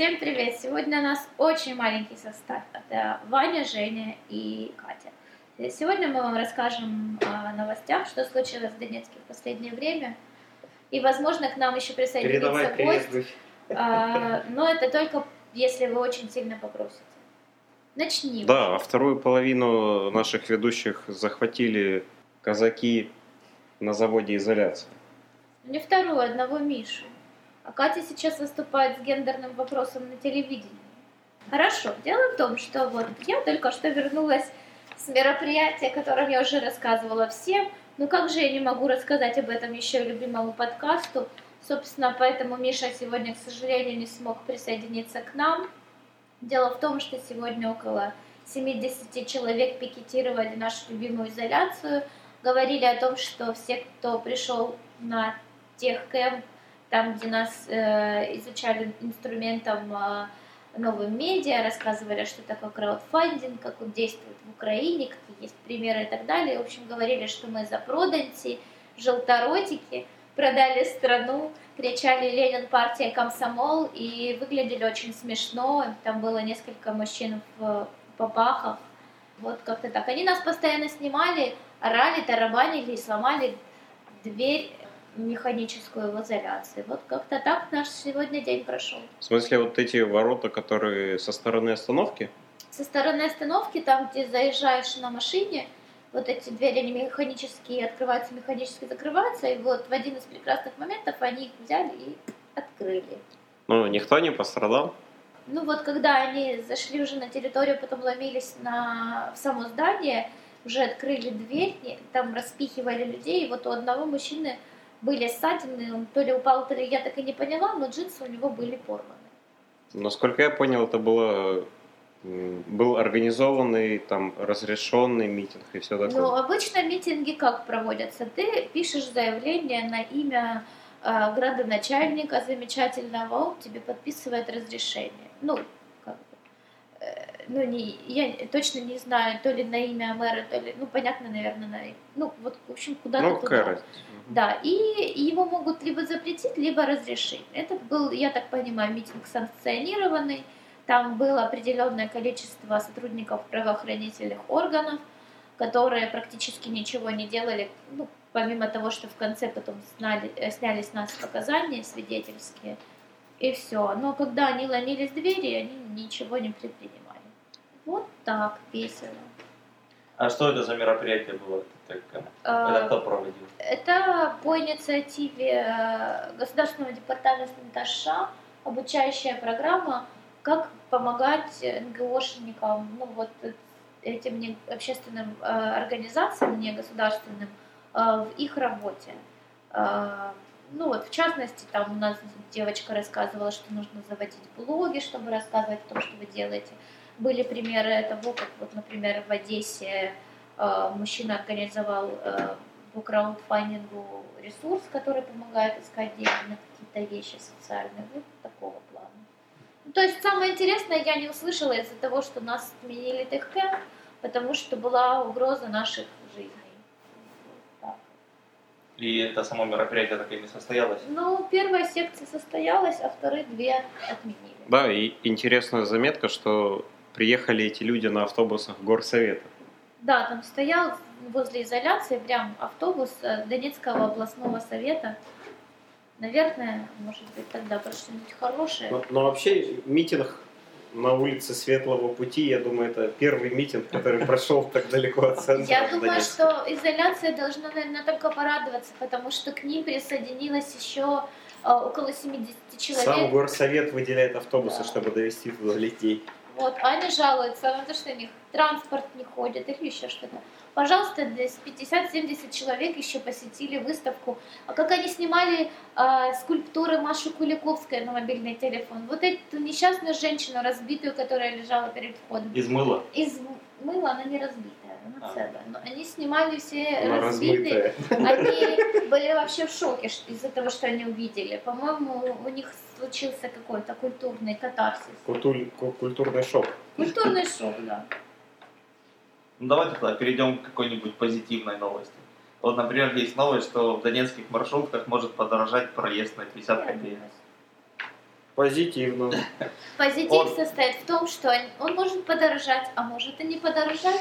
Всем привет! Сегодня у нас очень маленький состав. Это Ваня, Женя и Катя. И Сегодня мы вам расскажем о новостях, что случилось в Донецке в последнее время. И, возможно, к нам еще присоединится Передавай гость. А, но это только если вы очень сильно попросите. Начнем. Да, а вторую половину наших ведущих захватили казаки на заводе изоляции. Не вторую, одного Мишу. А Катя сейчас выступает с гендерным вопросом на телевидении. Хорошо, дело в том, что вот я только что вернулась с мероприятия, о котором я уже рассказывала всем. Ну как же я не могу рассказать об этом еще любимому подкасту? Собственно, поэтому Миша сегодня, к сожалению, не смог присоединиться к нам. Дело в том, что сегодня около 70 человек пикетировали нашу любимую изоляцию, говорили о том, что все, кто пришел на техкэмп, там, где нас э, изучали инструментом э, новым медиа, рассказывали, что такое краудфандинг, как он действует в Украине, какие есть примеры и так далее. В общем, говорили, что мы запроданцы, желторотики, продали страну, кричали «Ленин, партия, комсомол» и выглядели очень смешно. Там было несколько мужчин в попахах. Вот как-то так. Они нас постоянно снимали, орали, тарабанили и сломали дверь механическую в изоляции. Вот как-то так наш сегодня день прошел. В смысле, вот эти ворота, которые со стороны остановки? Со стороны остановки, там, где заезжаешь на машине, вот эти двери, они механически открываются, механически закрываются, и вот в один из прекрасных моментов они их взяли и открыли. Ну, никто не пострадал? Ну вот когда они зашли уже на территорию, потом ломились на, в само здание, уже открыли дверь, там распихивали людей, и вот у одного мужчины были ссадины, он то ли упал, то ли я так и не поняла, но джинсы у него были порваны. Насколько я понял, это было был организованный, там, разрешенный митинг и все такое. Ну, обычно митинги как проводятся? Ты пишешь заявление на имя э, градоначальника замечательного, он тебе подписывает разрешение. Ну, ну, не, я точно не знаю, то ли на имя мэра, то ли, ну, понятно, наверное, на, ну, вот, в общем, куда-то ну, туда. Да, и его могут либо запретить, либо разрешить. Этот был, я так понимаю, митинг санкционированный. Там было определенное количество сотрудников правоохранительных органов, которые практически ничего не делали, ну, помимо того, что в конце потом сняли, э, сняли с нас показания свидетельские, и все. Но когда они ломились двери, они ничего не предпринимали. Вот так, весело. А что это за мероприятие было? Так, э, А, это кто проводил? Это по инициативе э, Государственного департамента США обучающая программа, как помогать НГОшникам, ну вот этим общественным э, организациям, не государственным, в их работе. Ну вот, в частности, там у нас девочка рассказывала, что нужно заводить блоги, чтобы рассказывать о том, что вы делаете. Были примеры того, как вот, например, в Одессе э, мужчина организовал э, по краудфандингу ресурс, который помогает искать деньги на какие-то вещи социальные, вот такого плана. Ну, То есть самое интересное я не услышала из-за того, что нас отменили ТХК, потому что была угроза наших жизней. Вот так. И это само мероприятие так и не состоялось? Ну, первая секция состоялась, а вторые две отменили. Да, и интересная заметка, что приехали эти люди на автобусах горсовета. Да, там стоял возле изоляции прям автобус э, Донецкого областного совета. Наверное, может быть, тогда про что-нибудь хорошее. Но, но вообще митинг на улице Светлого Пути, я думаю, это первый митинг, который прошел так далеко от центра. Я думаю, что изоляция должна, наверное, только порадоваться, потому что к ним присоединилось еще э, около 70 Сам человек. горсовет выделяет автобусы, Да. чтобы довести туда детей. Вот, а они жалуются на то, что у них транспорт не ходит или еще что-то. Пожалуйста, здесь 50-70 человек еще посетили выставку. А как они снимали э, скульптуры Маши Куликовской на мобильный телефон? Вот эту несчастную женщину, разбитую, которая лежала перед входом. Из мыла? Из мыла она не разбитая, она А. Но они снимали все разбитые. Они были вообще в шоке из-за того, что они увидели. По-моему, у них случился какой-то культурный катарсис. Культурный шок. Культурный шок, да. Ну давайте тогда перейдем к какой-нибудь позитивной новости. Вот, например, есть новость, что в донецких маршрутках может подорожать проезд на 50 копеек. Позитивно. Позитив Он- состоит в том, что он может подорожать, а может и не подорожать.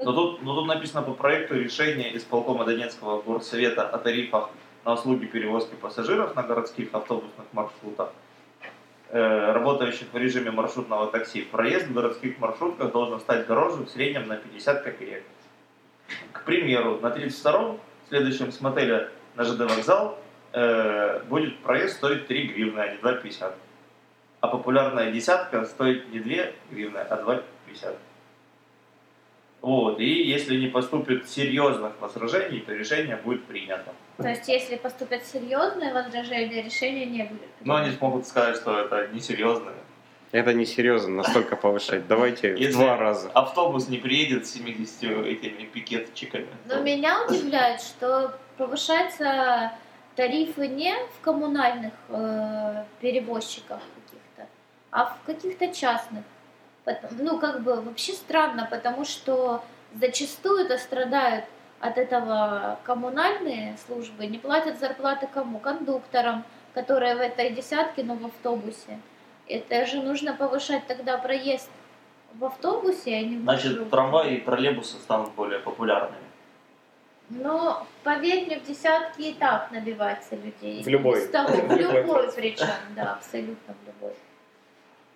Но тут, но тут написано по проекту решение исполкома Донецкого горсовета о тарифах на услуги перевозки пассажиров на городских автобусных маршрутах, э, работающих в режиме маршрутного такси. Проезд в городских маршрутках должен стать дороже в среднем на 50 копеек. К примеру, на 32-м, следующем с мотеля на ЖД вокзал, э, будет проезд стоить 3 гривны, а не 2,50. А популярная десятка стоит не 2 гривны, а 2,50. Вот, и если не поступит серьезных возражений, то решение будет принято. То есть, если поступят серьезные возражения, решения не будет. Но они смогут сказать, что это несерьезно. Это несерьезно настолько повышать. Давайте в Если два раза. автобус не приедет с 70 этими пикетчиками. Но меня удивляет, что повышаются тарифы не в коммунальных э, перевозчиках каких-то, а в каких-то частных. Ну, как бы вообще странно, потому что зачастую это страдают от этого коммунальные службы, не платят зарплаты кому? Кондукторам, которые в этой десятке, но в автобусе. Это же нужно повышать тогда проезд в автобусе, а не в Значит, трамваи и троллейбусы станут более популярными. Но поверь мне, в десятки и так набивается людей. В любой. Того, в любой причем, да, абсолютно в любой.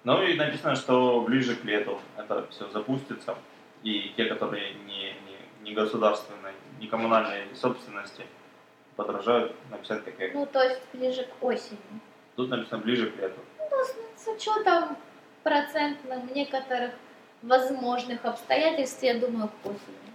Ну и написано, что ближе к лету это все запустится. И те, которые не, не, не государственной, не коммунальной собственности, подорожают на 50 копеек. Ну, то есть ближе к осени. Тут написано ближе к лету. С учетом процентных некоторых возможных обстоятельств, я думаю, к осени.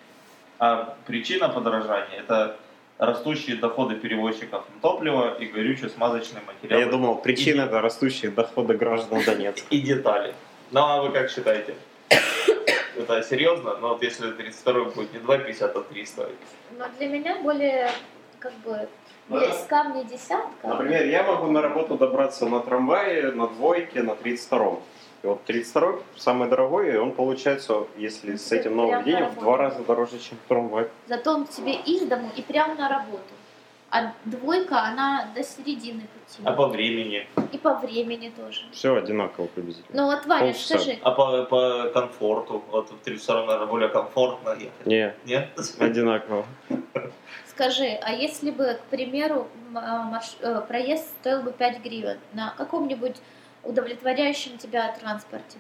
А причина подорожания – это растущие доходы перевозчиков на топливо и горюче-смазочные А материалы. я думал, причина это растущие доходы граждан Донецка. И детали. Ну, а вы как считаете? Это серьезно? Но вот если 32 будет не 2,50, а 3 стоить. Но для меня более, как бы, близка мне десятка. Например, я могу на работу добраться на трамвае, на двойке, на 32-м. Вот 32 самый дорогой, и он получается, если с этим нововведением, в два раза дороже, чем трамвай. Зато он к тебе из дому и прямо на работу. А двойка, она до середины пути. А по времени? И по времени тоже. Все одинаково приблизительно. Ну вот, Ваня, Полчаса. скажи, А по, по комфорту? Вот в 32 наверное, более комфортно ехать. Не, Нет? одинаково. скажи, а если бы, к примеру, а, марш- э, проезд стоил бы 5 гривен на каком-нибудь удовлетворяющем тебя транспорте,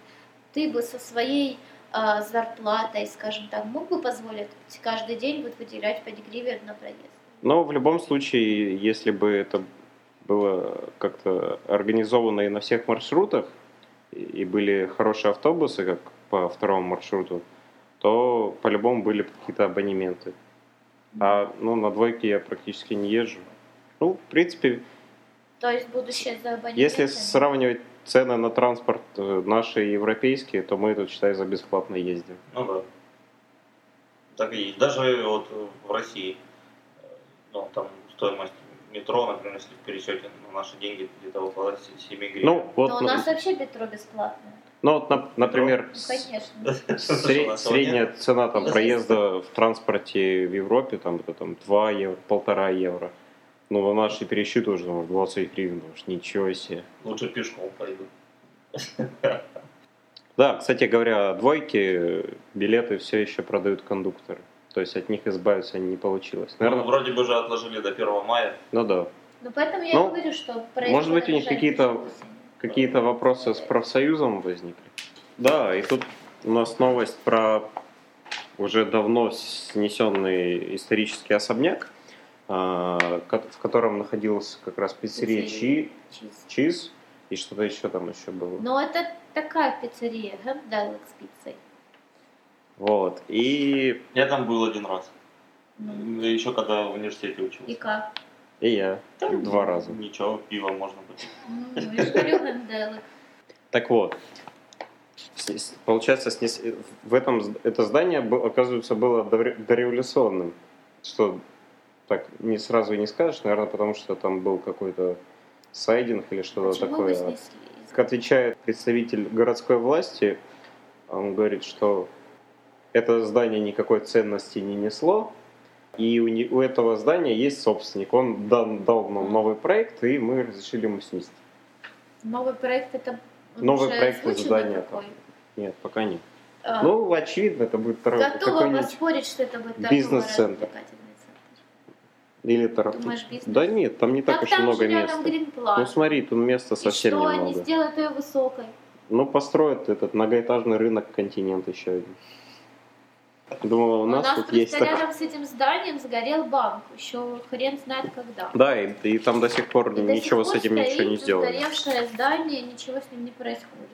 ты бы со своей а, зарплатой, скажем так, мог бы позволить каждый день вот выделять 5 гривен на проезд? Но в любом случае, если бы это было как-то организовано и на всех маршрутах, и были хорошие автобусы, как по второму маршруту, то по-любому были бы какие-то абонементы. А ну, на двойке я практически не езжу. Ну, в принципе, То есть будущее за абонементами? если сравнивать цены на транспорт э, наши европейские, то мы тут, считай, за бесплатно ездим. Ну да. Так и есть. Даже вот в России, э, ну, там стоимость метро, например, если в пересчете на наши деньги где-то около 7 гривен. Ну, вот, Но у ну, нас вообще метро бесплатное. ну, вот, нап- например, Ну, с- конечно. Сре- Что, средняя цена там проезда в транспорте в Европе там это там 2 евро, полтора евро. Ну, на наши пересчеты уже там, 20 гривен, уж ничего себе. Лучше пешком пойду. Да, кстати говоря, двойки билеты все еще продают кондукторы. То есть от них избавиться не получилось. Ну, Наверное, вроде бы же отложили до 1 мая. ну да. Ну, поэтому я Ну, говорю, что может быть, у них какие-то- ближе к осени. Какие-то вопросы с профсоюзом возникли? Да, и тут у нас новость про уже давно снесенный исторический особняк, в котором находилась как раз пиццерия Пиццерия. Чи, Чиз. Чиз, и что-то еще там еще было. Но это такая пиццерия, Гэмдайлек с пиццей. Вот, и, Я там был один раз. Ну, Еще когда в университете и учился. как? и я два раза. Ничего, пиво можно быть. Ну. Так вот, получается, в этом это здание, оказывается, было доре- дореволюционным, что так не сразу и не скажешь, наверное, потому что там был какой-то сайдинг или что-то такое. снесли? Как отвечает представитель городской власти, он говорит, что это здание никакой ценности не несло, и у, не- у этого здания есть собственник. Он дан- дал нам новый проект, и мы разрешили ему снести. Новый проект это Новый уже проект задания такой? Нет, пока нет. А, Ну, очевидно, это будет торг- Готова поспорить, что это будет бизнес-центр. Или торг. Думаешь, бизнес? Да нет, там не так, Так уж много места. Ну смотри, тут места И совсем что они немного. сделают ее высокой? Ну, построят этот многоэтажный рынок континент еще один. Думала, у У нас, нас тут есть рядом с этим зданием сгорел банк. Еще хрен знает когда. Да, и, и там до сих пор И до сих ничего с пор этим ничего не сделано. Сгоревшее здание, ничего с ним не происходит.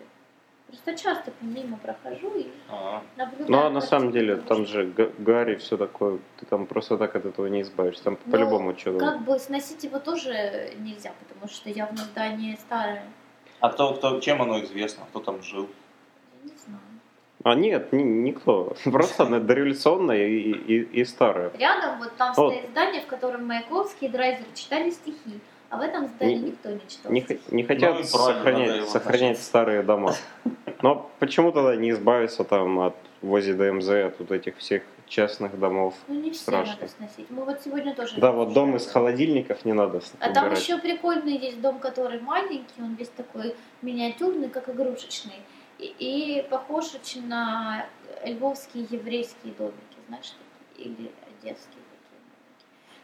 Просто часто мимо прохожу и А, наблюдаю. Ну, а на самом деле, там же га- Гарри, все такое, ты там просто так от этого не избавишься. Там Ну, по-любому что-то. Как бы сносить его тоже нельзя, потому что явно здание старое. а кто, кто, чем оно известно? Кто там жил? Я не знаю. А нет, ни- никто. Просто она дореволюционная и, и, и старая. Рядом вот там Вот. стоит здание, в котором Маяковский и Драйзер читали стихи. А в этом здании Не- никто не читал. Не, не хотят Ну сохранять, сохранять старые дома. Но почему тогда не избавиться там от ВОЗи ДМЗ, от вот этих всех частных домов? Ну не все Страшно. надо сносить. Мы вот сегодня тоже... Да, вот дом из холодильников не надо с- А там убирать. еще прикольный есть дом, который маленький, он весь такой миниатюрный, как игрушечный. И, и похож очень на львовские еврейские домики, знаешь, такие, или одесские такие.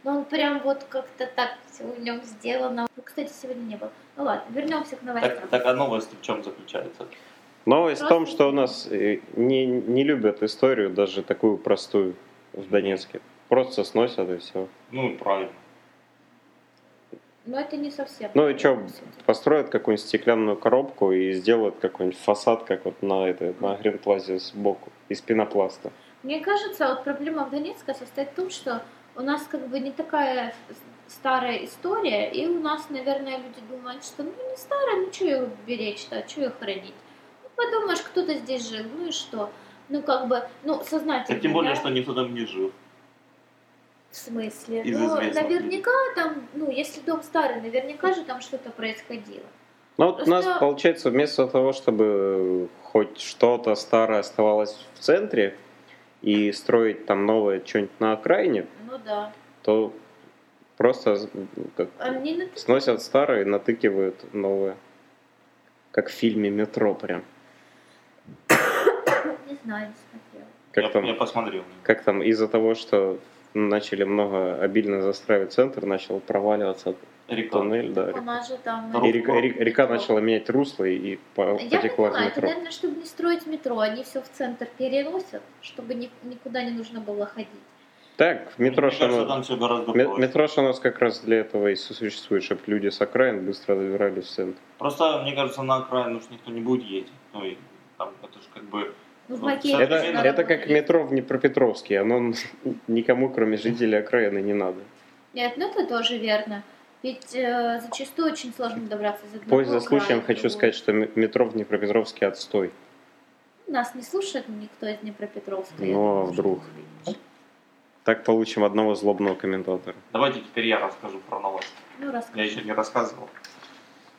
Но он прям вот как-то так все в нем сделано. Ну, Кстати, сегодня не было. Ну ладно, вернемся к новостям. Так, так а новость в чем заключается? Новость в том, что у нас э, не, не любят историю, даже такую простую в Донецке. Просто сносят и все. Ну, правильно. Но это не совсем. Ну и что, построят какую-нибудь стеклянную коробку и сделают какой-нибудь фасад, как вот на, этой, на Гринплазе сбоку, из пенопласта. Мне кажется, вот проблема в Донецке состоит в том, что у нас как бы не такая старая история, и у нас, наверное, люди думают, что ну не старая, ну что ее беречь-то, что ее хранить? Ну подумаешь, кто-то здесь жил, ну и что? Ну как бы, ну сознательно. Так тем более, да? что никто там не жил. В смысле? из ну, наверняка там, ну если дом старый, наверняка же там что-то происходило. Ну вот у нас, получается, вместо того, чтобы хоть что-то старое оставалось в центре и строить там новое что-нибудь на окраине, Ну да. то просто как, А мне на сносят старое и натыкивают новое. Как в фильме «Метро» прям. Знаю, не смотрела. Как я, там, я посмотрел. как там из-за того, что начали много обильно застраивать центр, начал проваливаться Река. туннель, да. У нас же там... И река, река- река начала менять русло и, и по- Я потекла в понимаю, это, наверное, чтобы не строить метро, они все в центр переносят, чтобы ни- никуда не нужно было ходить. Так, метро проще. метро нас как раз для этого и существует, чтобы люди с окраин быстро добирались в центр. Просто, мне кажется, на окраину уж никто не будет ездить. Ну, и там, это же как бы... Ну, в Это, это как метро в Днепропетровске, оно никому, кроме жителей окраины, не надо. Нет, ну это тоже верно. Ведь э, зачастую очень сложно добраться из одного Пользуясь случаем, хочу сказать, что метро в Днепропетровске отстой. Нас не слушает никто из Днепропетровска. я Ну, а вдруг? Так получим одного злобного комментатора. Давайте теперь я расскажу про новость. Ну, Я расскажи. еще не рассказывал.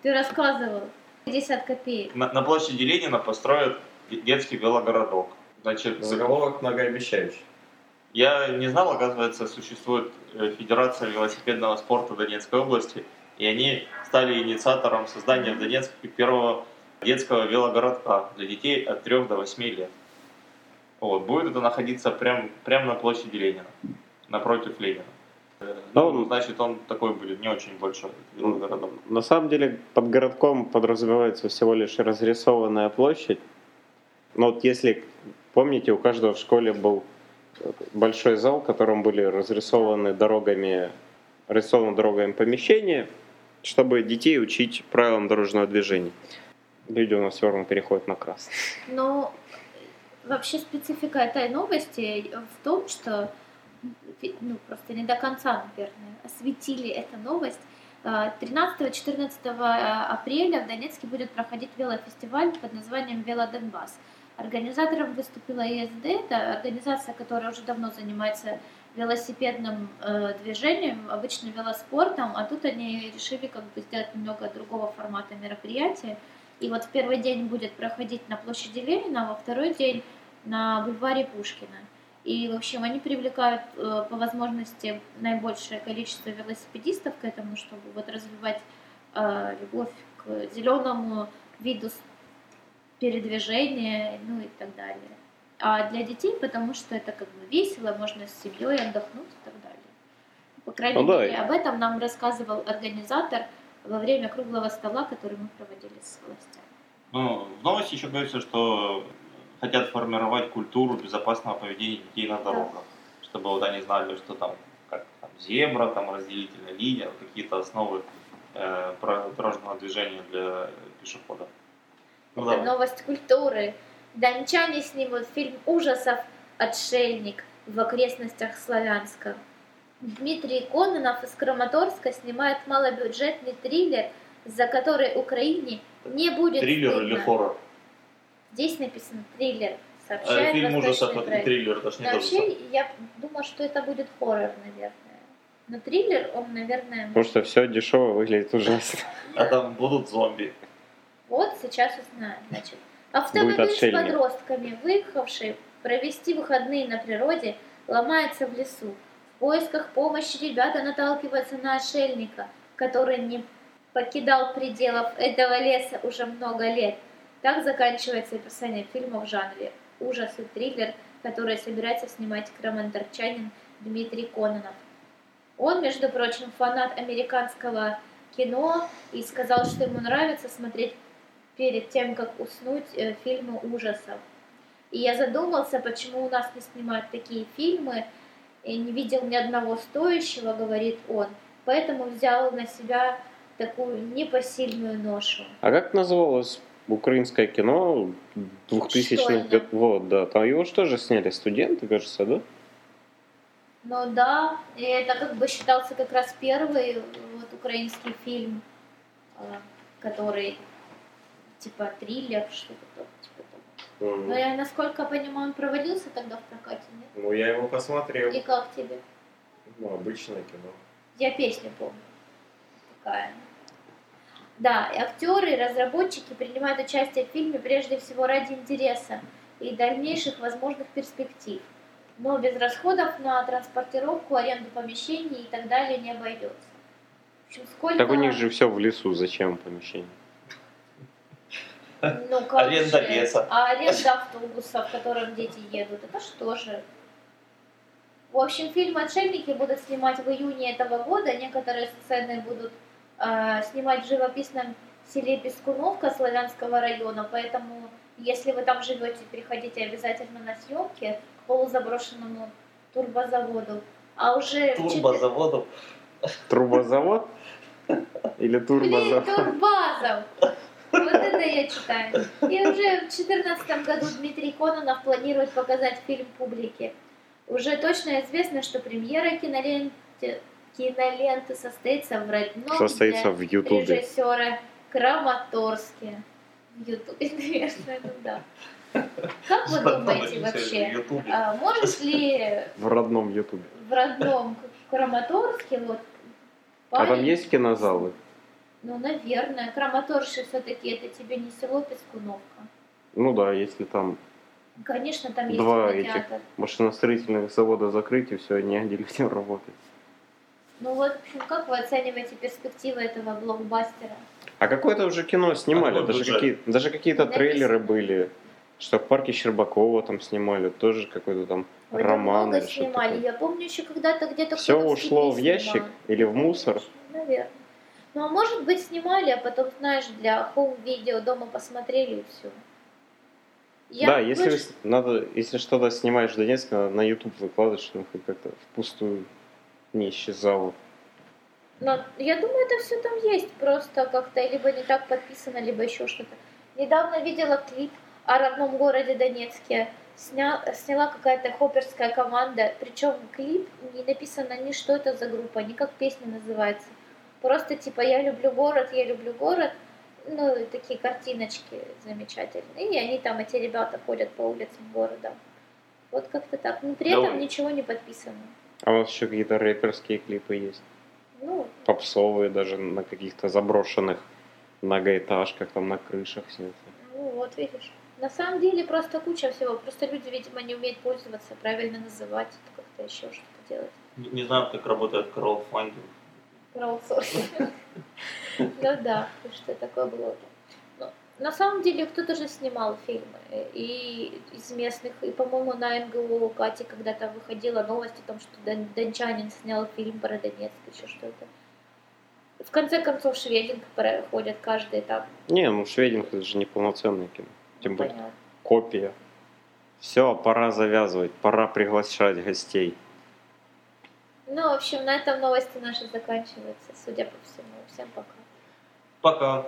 Ты рассказывал. 50 копеек. На, на площади Ленина построят детский велогородок. Значит, Заголовок многообещающий. Я не знал, оказывается, существует э, Федерация велосипедного спорта Донецкой области, и они стали инициатором создания в Донецке первого детского велогородка для детей от 3 до 8 лет. Вот, будет это находиться прямо прям на площади Ленина, напротив Ленина. Э, Ну, Ну, значит, он такой будет не очень большой этот велогородок. На самом деле под городком подразумевается всего лишь разрисованная площадь. Но вот если помните, у каждого в школе был большой зал, в котором были разрисованы дорогами, разрисованы дорогами помещения, чтобы детей учить правилам дорожного движения. Люди у нас все равно переходят на красный. Но вообще специфика этой новости в том, что ну, просто не до конца, наверное, осветили эту новость. Э, 13-14 апреля в Донецке будет проходить велофестиваль под названием «Велодонбасс». Организатором выступила ЕСД, это организация, которая уже давно занимается велосипедным э, движением, обычно велоспортом, а тут они решили как бы сделать немного другого формата мероприятия. И вот в первый день будет проходить на площади Ленина, а во второй день на бульваре Пушкина. И, в общем, они привлекают э, по возможности наибольшее количество велосипедистов к этому, чтобы вот развивать э, любовь к зеленому виду передвижения, ну и так далее. А для детей, потому что это как бы весело, можно с семьей отдохнуть и так далее. По крайней Ну да. мере, об этом нам рассказывал организатор во время круглого стола, который мы проводили с властями. Ну, в новости еще говорится, что хотят формировать культуру безопасного поведения детей на дорогах. Чтобы вот они знали, что там, как там, зебра, там разделительная линия, какие-то основы э, про- дорожного движения для пешехода. Ну Это новость культуры. Дончане снимут фильм ужасов «Отшельник» в окрестностях Славянска. Дмитрий Кононов из Краматорска снимает малобюджетный триллер, за который Украине не будет Триллер стыдно. или хоррор? Здесь написано триллер. Э, Сообщает фильм ужасов это триллер, это ж не то же Вообще, я думаю, что это будет хоррор, наверное. Но триллер, он, наверное, Потому что все дешево выглядит ужасно. А там будут зомби. Вот сейчас узнаем. Значит, автомобиль с подростками, выехавший провести выходные на природе, ломается в лесу. В поисках помощи ребята наталкиваются на отшельника, который не покидал пределов этого леса уже много лет. Так заканчивается описание фильма в жанре ужас и триллер, который собирается снимать крамонторчанин Дмитрий Кононов. Он, между прочим, фанат американского кино и сказал, что ему нравится смотреть перед тем, как уснуть, э, фильмы ужасов. И я задумался, почему у нас не снимают такие фильмы, и не видел ни одного стоящего, говорит он. Поэтому взял на себя такую непосильную ношу. А как называлось украинское кино 2000-х Школьное. годов? Вот, да. Там его же тоже сняли студенты, кажется, да? Ну да, и это как бы считался как раз первый э, вот украинский фильм, э, который типа триллер, что-то то- типа того. Но я, насколько понимаю, он проводился тогда в прокате, нет? Ну, я его посмотрел. И как тебе? Ну, обычное кино. Я песню помню. Такая. Да, и актеры и разработчики принимают участие в фильме прежде всего ради интереса и дальнейших возможных перспектив. Но без расходов на транспортировку, аренду помещений и так далее не обойдется. В общем, сколько... Так у них же все в лесу, зачем помещение? Ну, как Аренда же. леса. А аренда автобуса, в котором дети едут, это что же? В общем, фильм «Отшельники» будут снимать в июне этого года. Некоторые сцены будут э, снимать в живописном селе Пескуновка Славянского района. Поэтому, если вы там живете, приходите обязательно на съемки к полузаброшенному турбозаводу. А уже... Турбозаводов. Трубозавод? Или турбозавод? Турбазов! Это я читаю. И уже в 2014 году Дмитрий Кононов планирует показать фильм публике. Уже точно известно, что премьера киноленты, киноленты состоится в родном Состоится для в Ютубе. режиссера Краматорске. В Ютубе, наверное, ну да. Как вы думаете вообще, а может ли В родном Ютубе. в родном Краматорске вот А там парень- есть кинозалы? Ну, наверное. Краматорск все-таки это тебе не село Пескуновка. Ну да, если там Конечно, там есть Два кинотеатр. машиностроительных завода закрыть, и все, негде людям работать. Ну вот, в общем, как вы оцениваете перспективы этого блокбастера? А какое-то уже кино снимали, какой даже, какие, даже какие-то Написано. трейлеры были, что в парке Щербакова там снимали, тоже какой-то там Ой, роман много снимали. такое. Я помню еще когда-то где-то Все ушло в ящик снимал. или в мусор. Наверное. Ну, а может быть, снимали, а потом, знаешь, для хоум-видео дома посмотрели и все. да, если с- надо, если что-то снимаешь в Донецке, надо на YouTube выкладывать, чтобы хоть как-то впустую не исчезало. Но я думаю, это все там есть. Просто как-то либо не так подписано, либо еще что-то. Недавно видела клип о родном городе Донецке. Сня... Сняла какая-то хоперская команда. Причем клип не написано ни что это за группа, ни как песня называется. Просто типа я люблю город, я люблю город. Ну, и такие картиночки замечательные. И они там, эти ребята, ходят по улицам города. Вот как-то так. Но при Да этом вы- ничего не подписано. А у нас еще какие-то рэперские клипы есть. Ну, Попсовые даже на каких-то заброшенных многоэтажках, там на крышах снято. Ну, вот видишь. На самом деле просто куча всего. Просто люди, видимо, не умеют пользоваться, правильно называть, это как-то еще что-то делать. Не, не знаю, как работает краудфандинг. Краудсорсинг. Ну да, что такое было. Но На самом деле кто-то же снимал фильмы и из местных, и, по-моему, на НГО у Кати когда-то выходила новость о том, что Дон- Дончанин снял фильм про Донецк, еще что-то. В конце концов, швединг проходит каждый этап. Не, ну швединг это же не полноценное кино. Тем более Понятно. копия. Все, пора завязывать, пора приглашать гостей. Ну, в общем, на этом новости наши заканчиваются, судя по всему. Всем пока. Пока.